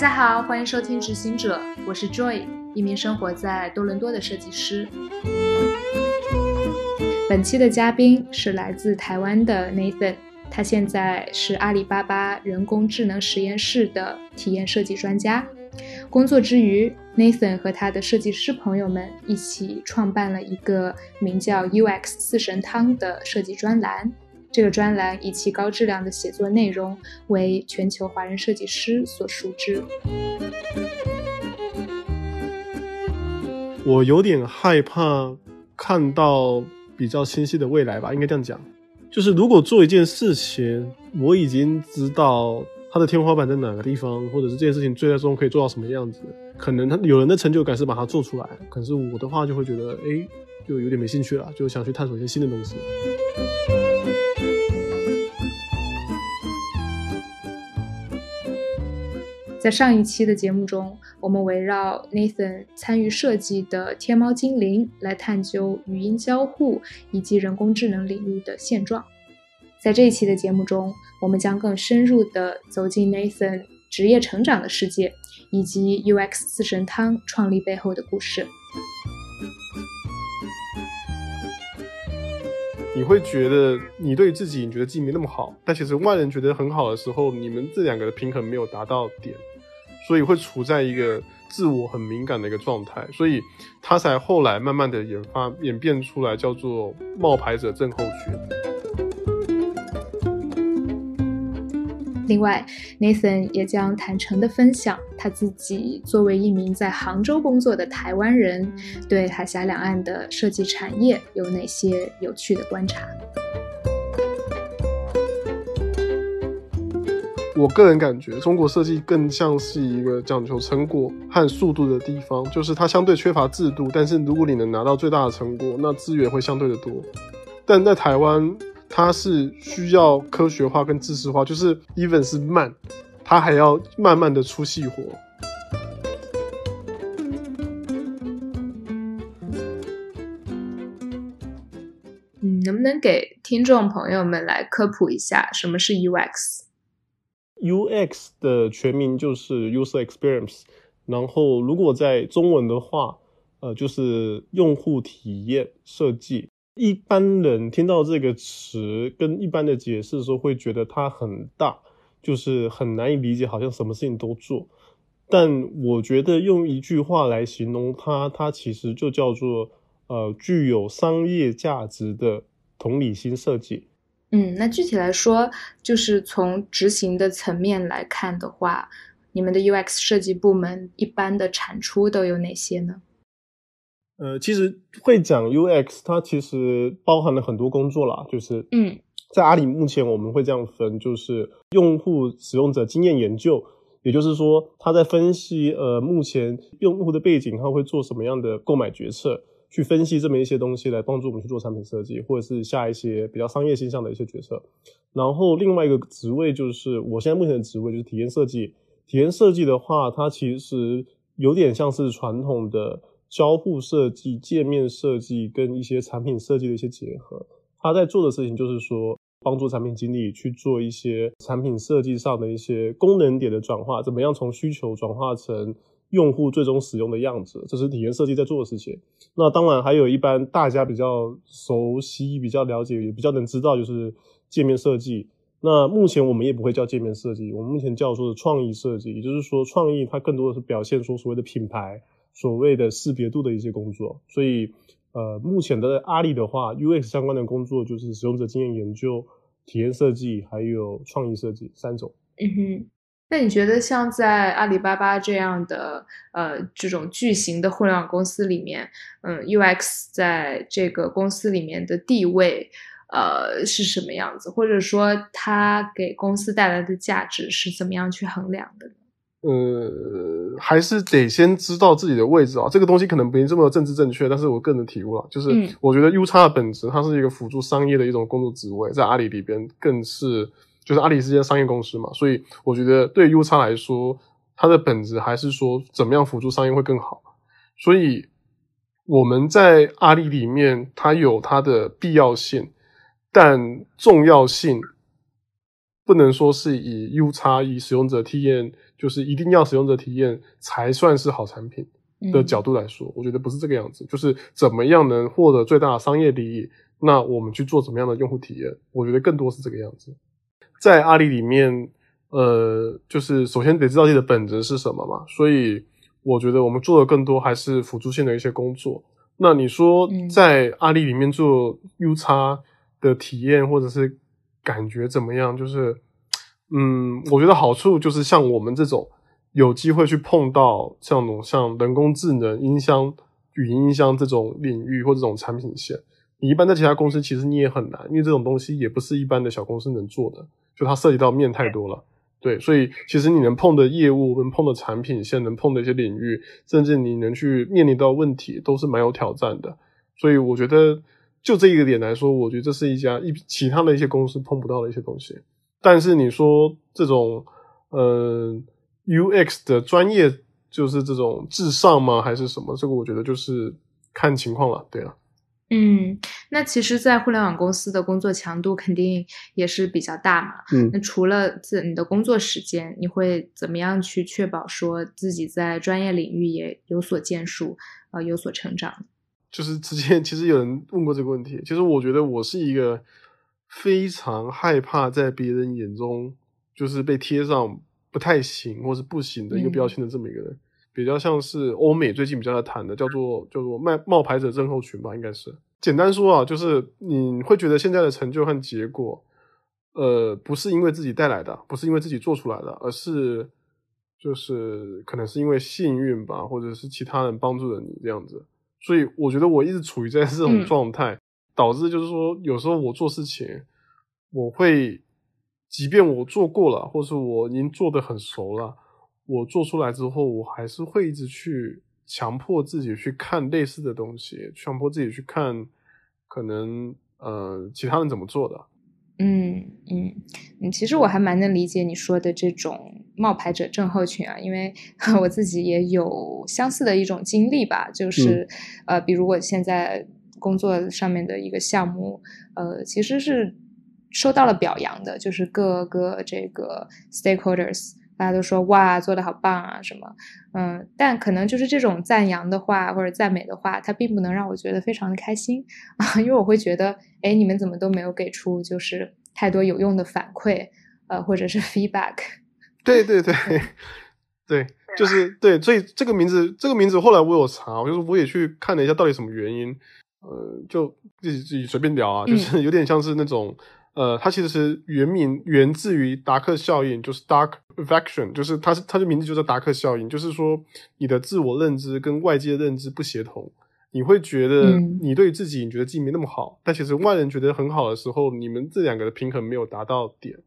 大家好，欢迎收听《执行者》，我是 Joy，一名生活在多伦多的设计师。本期的嘉宾是来自台湾的 Nathan，他现在是阿里巴巴人工智能实验室的体验设计专家。工作之余，Nathan 和他的设计师朋友们一起创办了一个名叫 UX 四神汤的设计专栏。这个专栏以其高质量的写作内容为全球华人设计师所熟知。我有点害怕看到比较清晰的未来吧，应该这样讲。就是如果做一件事情，我已经知道它的天花板在哪个地方，或者是这件事情最终可以做到什么样子，可能他有人的成就感是把它做出来，可是我的话就会觉得，哎，就有点没兴趣了，就想去探索一些新的东西。在上一期的节目中，我们围绕 Nathan 参与设计的天猫精灵来探究语音交互以及人工智能领域的现状。在这一期的节目中，我们将更深入地走进 Nathan 职业成长的世界，以及 UX 四神汤创立背后的故事。你会觉得你对自己，你觉得自己没那么好，但其实外人觉得很好的时候，你们这两个的平衡没有达到点。所以会处在一个自我很敏感的一个状态，所以他才后来慢慢的研发演变出来叫做冒牌者症候群。另外，Nathan 也将坦诚的分享他自己作为一名在杭州工作的台湾人，对海峡两岸的设计产业有哪些有趣的观察。我个人感觉，中国设计更像是一个讲求成果和速度的地方，就是它相对缺乏制度。但是如果你能拿到最大的成果，那资源会相对的多。但在台湾，它是需要科学化跟知识化，就是 even 是慢，它还要慢慢的出细活。嗯，能不能给听众朋友们来科普一下什么是 UX？UX 的全名就是 User Experience，然后如果在中文的话，呃，就是用户体验设计。一般人听到这个词跟一般的解释的时候，会觉得它很大，就是很难以理解，好像什么事情都做。但我觉得用一句话来形容它，它其实就叫做呃具有商业价值的同理心设计。嗯，那具体来说，就是从执行的层面来看的话，你们的 UX 设计部门一般的产出都有哪些呢？呃，其实会讲 UX，它其实包含了很多工作啦，就是嗯，在阿里目前我们会这样分，就是用户使用者经验研究，也就是说他在分析呃目前用户的背景，他会做什么样的购买决策。去分析这么一些东西来帮助我们去做产品设计，或者是下一些比较商业倾向的一些决策。然后另外一个职位就是我现在目前的职位就是体验设计。体验设计的话，它其实有点像是传统的交互设计、界面设计跟一些产品设计的一些结合。他在做的事情就是说，帮助产品经理去做一些产品设计上的一些功能点的转化，怎么样从需求转化成。用户最终使用的样子，这是体验设计在做的事情。那当然还有一般大家比较熟悉、比较了解、也比较能知道，就是界面设计。那目前我们也不会叫界面设计，我们目前叫做的创意设计。也就是说，创意它更多的是表现出所谓的品牌、所谓的识别度的一些工作。所以，呃，目前的阿里的话，UX 相关的工作就是使用者经验研究、体验设计还有创意设计三种。嗯哼。那你觉得像在阿里巴巴这样的呃这种巨型的互联网公司里面，嗯，UX 在这个公司里面的地位呃是什么样子，或者说它给公司带来的价值是怎么样去衡量的？呃，还是得先知道自己的位置啊。这个东西可能不这么政治正确，但是我个人的体悟啊，就是我觉得 U 叉的本质，它是一个辅助商业的一种工作职位，在阿里里边更是。就是阿里是间商业公司嘛，所以我觉得对 U 叉来说，它的本质还是说怎么样辅助商业会更好。所以我们在阿里里面，它有它的必要性，但重要性不能说是以 U 差以使用者体验，就是一定要使用者体验才算是好产品的角度来说，我觉得不是这个样子。就是怎么样能获得最大的商业利益，那我们去做怎么样的用户体验，我觉得更多是这个样子。在阿里里面，呃，就是首先得知道自己的本质是什么嘛，所以我觉得我们做的更多还是辅助性的一些工作。那你说在阿里里面做 U 叉的体验或者是感觉怎么样？就是，嗯，我觉得好处就是像我们这种有机会去碰到像那种像人工智能、音箱、语音音箱这种领域或这种产品线，你一般在其他公司其实你也很难，因为这种东西也不是一般的小公司能做的，就它涉及到面太多了。对，所以其实你能碰的业务、能碰的产品线、能碰的一些领域，甚至你能去面临到问题，都是蛮有挑战的。所以我觉得，就这一个点来说，我觉得这是一家一其他的一些公司碰不到的一些东西。但是你说这种，呃，UX 的专业就是这种至上吗？还是什么？这个我觉得就是看情况了。对了。嗯，那其实，在互联网公司的工作强度肯定也是比较大嘛。嗯，那除了自你的工作时间，你会怎么样去确保说自己在专业领域也有所建树，呃，有所成长？就是之前其实有人问过这个问题，其实我觉得我是一个非常害怕在别人眼中就是被贴上不太行或是不行的一个标签的这么一个人。比较像是欧美最近比较在谈的，叫做叫做卖冒牌者症候群吧，应该是简单说啊，就是你会觉得现在的成就和结果，呃，不是因为自己带来的，不是因为自己做出来的，而是就是可能是因为幸运吧，或者是其他人帮助了你这样子。所以我觉得我一直处于在这种状态，导致就是说有时候我做事情，我会即便我做过了，或是我已经做的很熟了。我做出来之后，我还是会一直去强迫自己去看类似的东西，强迫自己去看可能呃其他人怎么做的。嗯嗯嗯，其实我还蛮能理解你说的这种冒牌者症候群啊，因为 我自己也有相似的一种经历吧，就是呃，比如我现在工作上面的一个项目，呃，其实是受到了表扬的，就是各个这个 stakeholders。大家都说哇，做的好棒啊，什么，嗯，但可能就是这种赞扬的话或者赞美的话，它并不能让我觉得非常的开心啊，因为我会觉得，哎，你们怎么都没有给出就是太多有用的反馈，呃，或者是 feedback。对对对，对，就是对，所以这个名字，这个名字后来我有查，我就是我也去看了一下到底什么原因，呃，就自己自己随便聊啊，就是有点像是那种。呃，它其实是原名源自于达克效应，就是 Dark Affection，就是它是它的名字就叫达克效应，就是说你的自我认知跟外界认知不协同，你会觉得你对自己你觉得自己没那么好，但其实外人觉得很好的时候，你们这两个的平衡没有达到点，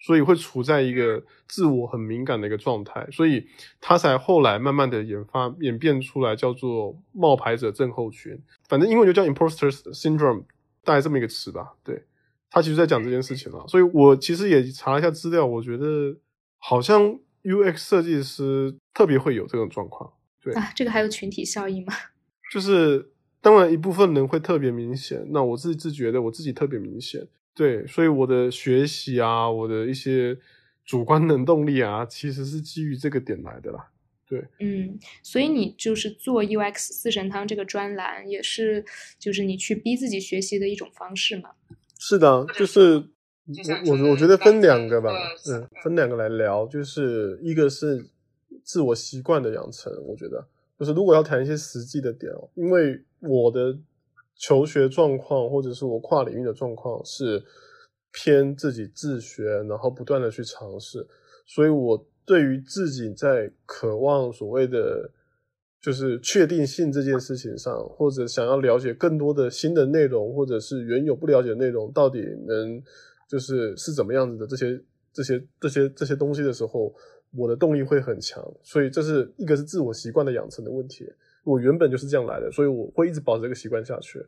所以会处在一个自我很敏感的一个状态，所以它才后来慢慢的演发演变出来叫做冒牌者症候群，反正英文就叫 Imposter Syndrome，大概这么一个词吧，对。他其实在讲这件事情了，所以我其实也查了一下资料，我觉得好像 UX 设计师特别会有这种状况。对啊，这个还有群体效应吗？就是当然一部分人会特别明显，那我自自觉得我自己特别明显。对，所以我的学习啊，我的一些主观能动力啊，其实是基于这个点来的啦。对，嗯，所以你就是做 UX 四神汤这个专栏，也是就是你去逼自己学习的一种方式嘛？是的，就是我我我觉得分两个吧，嗯，分两个来聊，就是一个是自我习惯的养成，我觉得就是如果要谈一些实际的点哦，因为我的求学状况或者是我跨领域的状况是偏自己自学，然后不断的去尝试，所以我对于自己在渴望所谓的。就是确定性这件事情上，或者想要了解更多的新的内容，或者是原有不了解的内容，到底能就是是怎么样子的这些这些这些这些东西的时候，我的动力会很强。所以这是一个是自我习惯的养成的问题。我原本就是这样来的，所以我会一直保持这个习惯下去。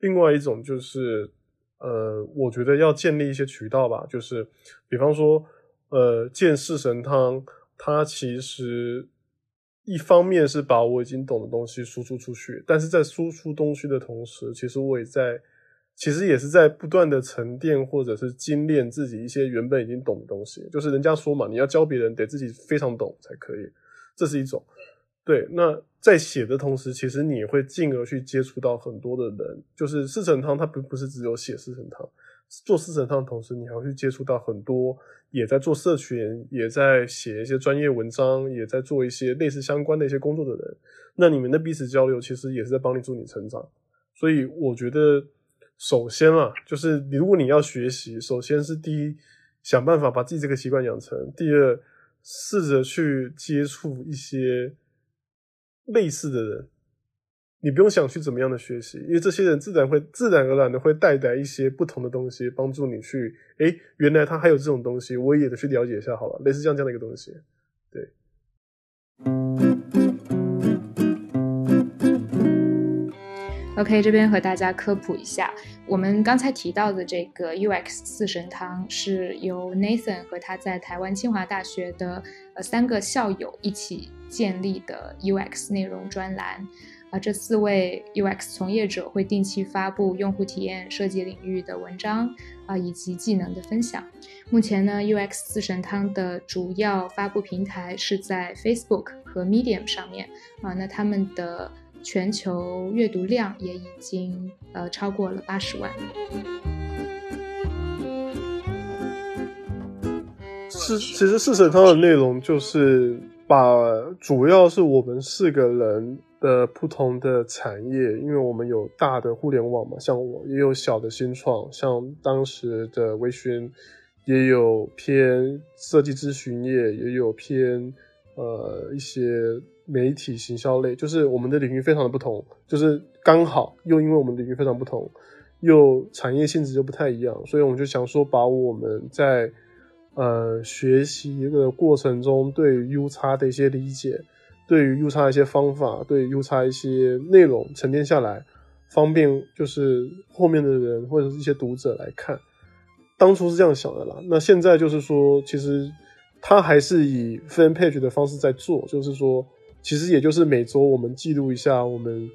另外一种就是，呃，我觉得要建立一些渠道吧，就是比方说，呃，见四神汤，它其实。一方面是把我已经懂的东西输出出去，但是在输出东西的同时，其实我也在其实也是在不断的沉淀或者是精炼自己一些原本已经懂的东西。就是人家说嘛，你要教别人得自己非常懂才可以，这是一种。对，那在写的同时，其实你会进而去接触到很多的人。就是四神汤，它不不是只有写四神汤，做四神汤的同时，你还会去接触到很多也在做社群、也在写一些专业文章、也在做一些类似相关的一些工作的人。那你们的彼此交流，其实也是在帮你助你成长。所以我觉得，首先啊，就是如果你要学习，首先是第一，想办法把自己这个习惯养成；第二，试着去接触一些。类似的人，你不用想去怎么样的学习，因为这些人自然会自然而然的会带来一些不同的东西，帮助你去，哎，原来他还有这种东西，我也得去了解一下，好了，类似像这样的一个东西，对。OK，这边和大家科普一下，我们刚才提到的这个 UX 四神汤是由 Nathan 和他在台湾清华大学的呃三个校友一起建立的 UX 内容专栏。啊，这四位 UX 从业者会定期发布用户体验设计领域的文章啊，以及技能的分享。目前呢，UX 四神汤的主要发布平台是在 Facebook 和 Medium 上面啊，那他们的。全球阅读量也已经呃超过了八十万。是，其实四神汤的内容就是把主要是我们四个人的不同的产业，因为我们有大的互联网嘛，像我也有小的新创，像当时的微醺，也有偏设计咨询业，也有偏呃一些。媒体行销类，就是我们的领域非常的不同，就是刚好又因为我们领域非常不同，又产业性质就不太一样，所以我们就想说，把我们在呃学习的过程中对于 U 叉的一些理解，对于 U 叉一些方法，对 U 叉一些内容沉淀下来，方便就是后面的人或者是一些读者来看。当初是这样想的啦，那现在就是说，其实他还是以 fan page 的方式在做，就是说。其实也就是每周我们记录一下我们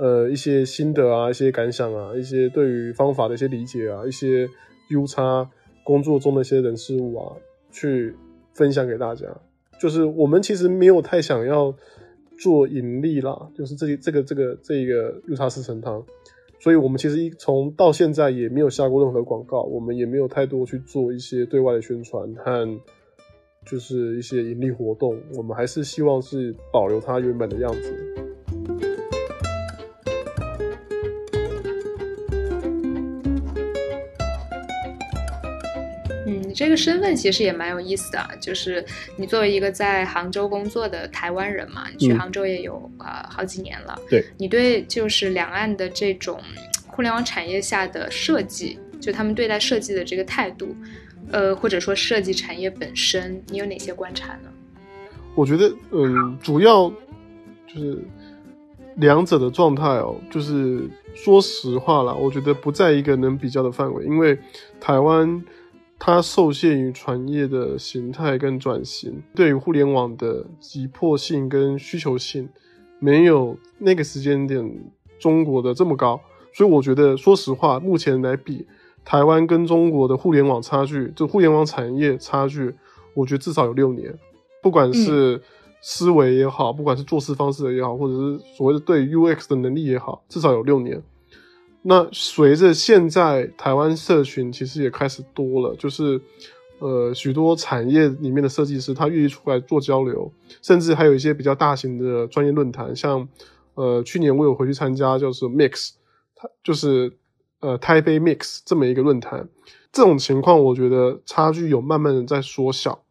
呃一些心得啊，一些感想啊，一些对于方法的一些理解啊，一些 U 差工作中的一些人事物啊，去分享给大家。就是我们其实没有太想要做盈利啦，就是这这个这个这个 U 差四神汤，所以我们其实一从到现在也没有下过任何广告，我们也没有太多去做一些对外的宣传和。就是一些盈利活动，我们还是希望是保留它原本的样子。嗯，你这个身份其实也蛮有意思的，就是你作为一个在杭州工作的台湾人嘛，你去杭州也有呃好几年了。对，你对就是两岸的这种互联网产业下的设计，就他们对待设计的这个态度。呃，或者说设计产业本身，你有哪些观察呢？我觉得，嗯，主要就是两者的状态哦，就是说实话啦，我觉得不在一个能比较的范围，因为台湾它受限于传业的形态跟转型，对于互联网的急迫性跟需求性，没有那个时间点中国的这么高，所以我觉得，说实话，目前来比。台湾跟中国的互联网差距，就互联网产业差距，我觉得至少有六年。不管是思维也好，不管是做事方式也好，或者是所谓的对 UX 的能力也好，至少有六年。那随着现在台湾社群其实也开始多了，就是呃许多产业里面的设计师他愿意出来做交流，甚至还有一些比较大型的专业论坛，像呃去年我有回去参加，就是 Mix，它就是。呃，台北 Mix 这么一个论坛，这种情况我觉得差距有慢慢的在缩小。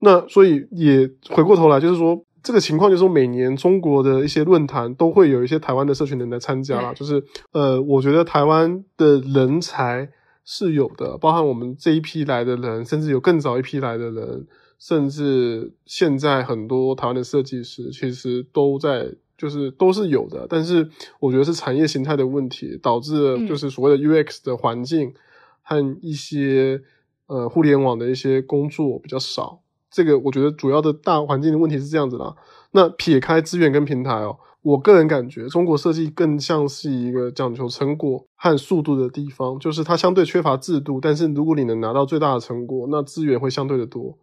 那所以也回过头来，就是说这个情况，就是说每年中国的一些论坛都会有一些台湾的社群人来参加啦。就是呃，我觉得台湾的人才是有的，包含我们这一批来的人，甚至有更早一批来的人，甚至现在很多台湾的设计师其实都在。就是都是有的，但是我觉得是产业形态的问题，导致就是所谓的 UX 的环境和一些呃互联网的一些工作比较少，这个我觉得主要的大环境的问题是这样子啦。那撇开资源跟平台哦，我个人感觉中国设计更像是一个讲求成果和速度的地方，就是它相对缺乏制度，但是如果你能拿到最大的成果，那资源会相对的多。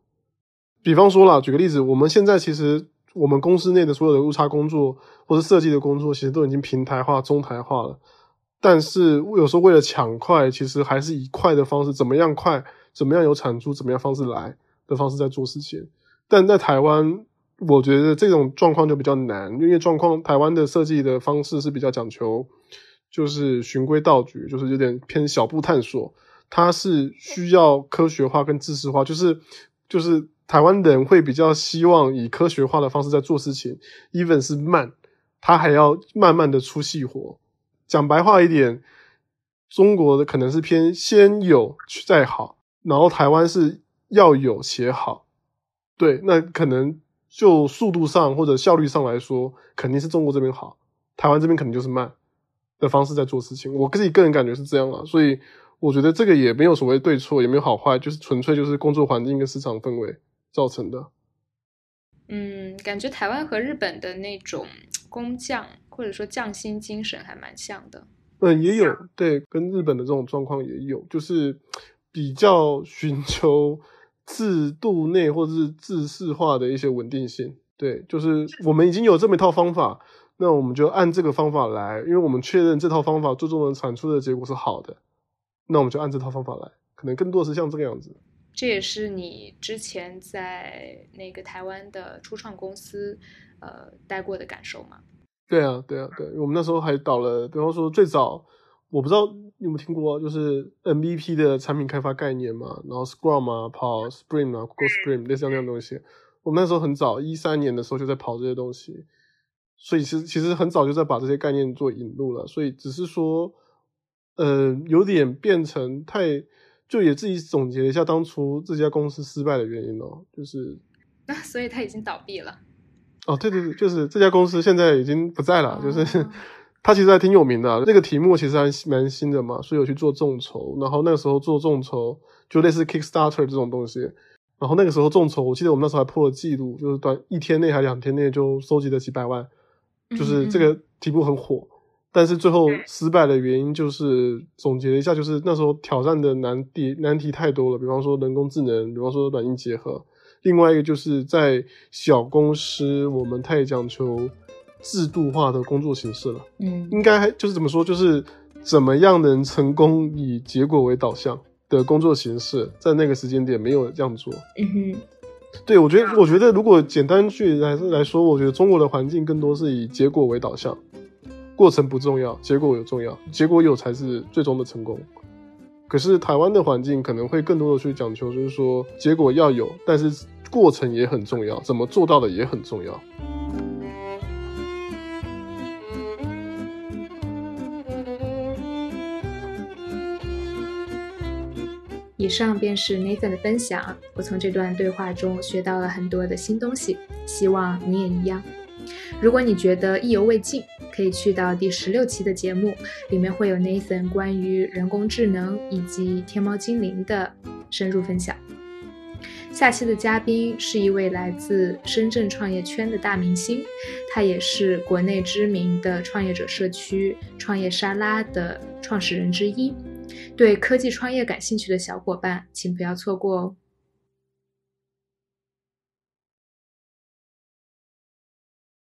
比方说啦，举个例子，我们现在其实我们公司内的所有的误差工作或者设计的工作，其实都已经平台化、中台化了。但是有时候为了抢快，其实还是以快的方式，怎么样快，怎么样有产出，怎么样方式来的方式在做事情。但在台湾，我觉得这种状况就比较难，因为状况台湾的设计的方式是比较讲求，就是循规蹈矩，就是有点偏小步探索。它是需要科学化跟知识化，就是就是台湾人会比较希望以科学化的方式在做事情，even 是慢，他还要慢慢的出细活。讲白话一点，中国的可能是偏先有再好，然后台湾是要有写好。对，那可能就速度上或者效率上来说，肯定是中国这边好，台湾这边肯定就是慢的方式在做事情。我自己个人感觉是这样啊，所以我觉得这个也没有所谓对错，也没有好坏，就是纯粹就是工作环境跟市场氛围造成的。嗯，感觉台湾和日本的那种工匠或者说匠心精神还蛮像的。嗯，也有对，跟日本的这种状况也有，就是比较寻求。制度内或者是制式化的一些稳定性，对，就是我们已经有这么一套方法，那我们就按这个方法来，因为我们确认这套方法最终能产出的结果是好的，那我们就按这套方法来，可能更多是像这个样子。这也是你之前在那个台湾的初创公司，呃，待过的感受吗？对啊，对啊，对，我们那时候还导了，比方说最早。我不知道你有没有听过，就是 MVP 的产品开发概念嘛，然后 Scrum 啊，跑 Spring 啊，Google Spring 类似这样东西。我们那时候很早，一三年的时候就在跑这些东西，所以其实其实很早就在把这些概念做引入了。所以只是说，呃，有点变成太，就也自己总结一下当初这家公司失败的原因哦，就是，那所以它已经倒闭了。哦，对对对，就是这家公司现在已经不在了，就是。他其实还挺有名的，那个题目其实还蛮新的嘛，所以有去做众筹。然后那个时候做众筹，就类似 Kickstarter 这种东西。然后那个时候众筹，我记得我们那时候还破了记录，就是短一天内还两天内就收集了几百万，就是这个题目很火。但是最后失败的原因，就是总结了一下，就是那时候挑战的难题难题太多了，比方说人工智能，比方说软硬结合。另外一个就是在小公司，我们太讲求。制度化的工作形式了，嗯，应该就是怎么说，就是怎么样能成功以结果为导向的工作形式，在那个时间点没有这样做。嗯哼，对我觉得，我觉得如果简单去来来说，我觉得中国的环境更多是以结果为导向，过程不重要，结果有重要，结果有才是最终的成功。可是台湾的环境可能会更多的去讲求，就是说结果要有，但是过程也很重要，怎么做到的也很重要。以上便是 Nathan 的分享，我从这段对话中学到了很多的新东西，希望你也一样。如果你觉得意犹未尽，可以去到第十六期的节目，里面会有 Nathan 关于人工智能以及天猫精灵的深入分享。下期的嘉宾是一位来自深圳创业圈的大明星，他也是国内知名的创业者社区创业沙拉的创始人之一。对科技创业感兴趣的小伙伴，请不要错过哦。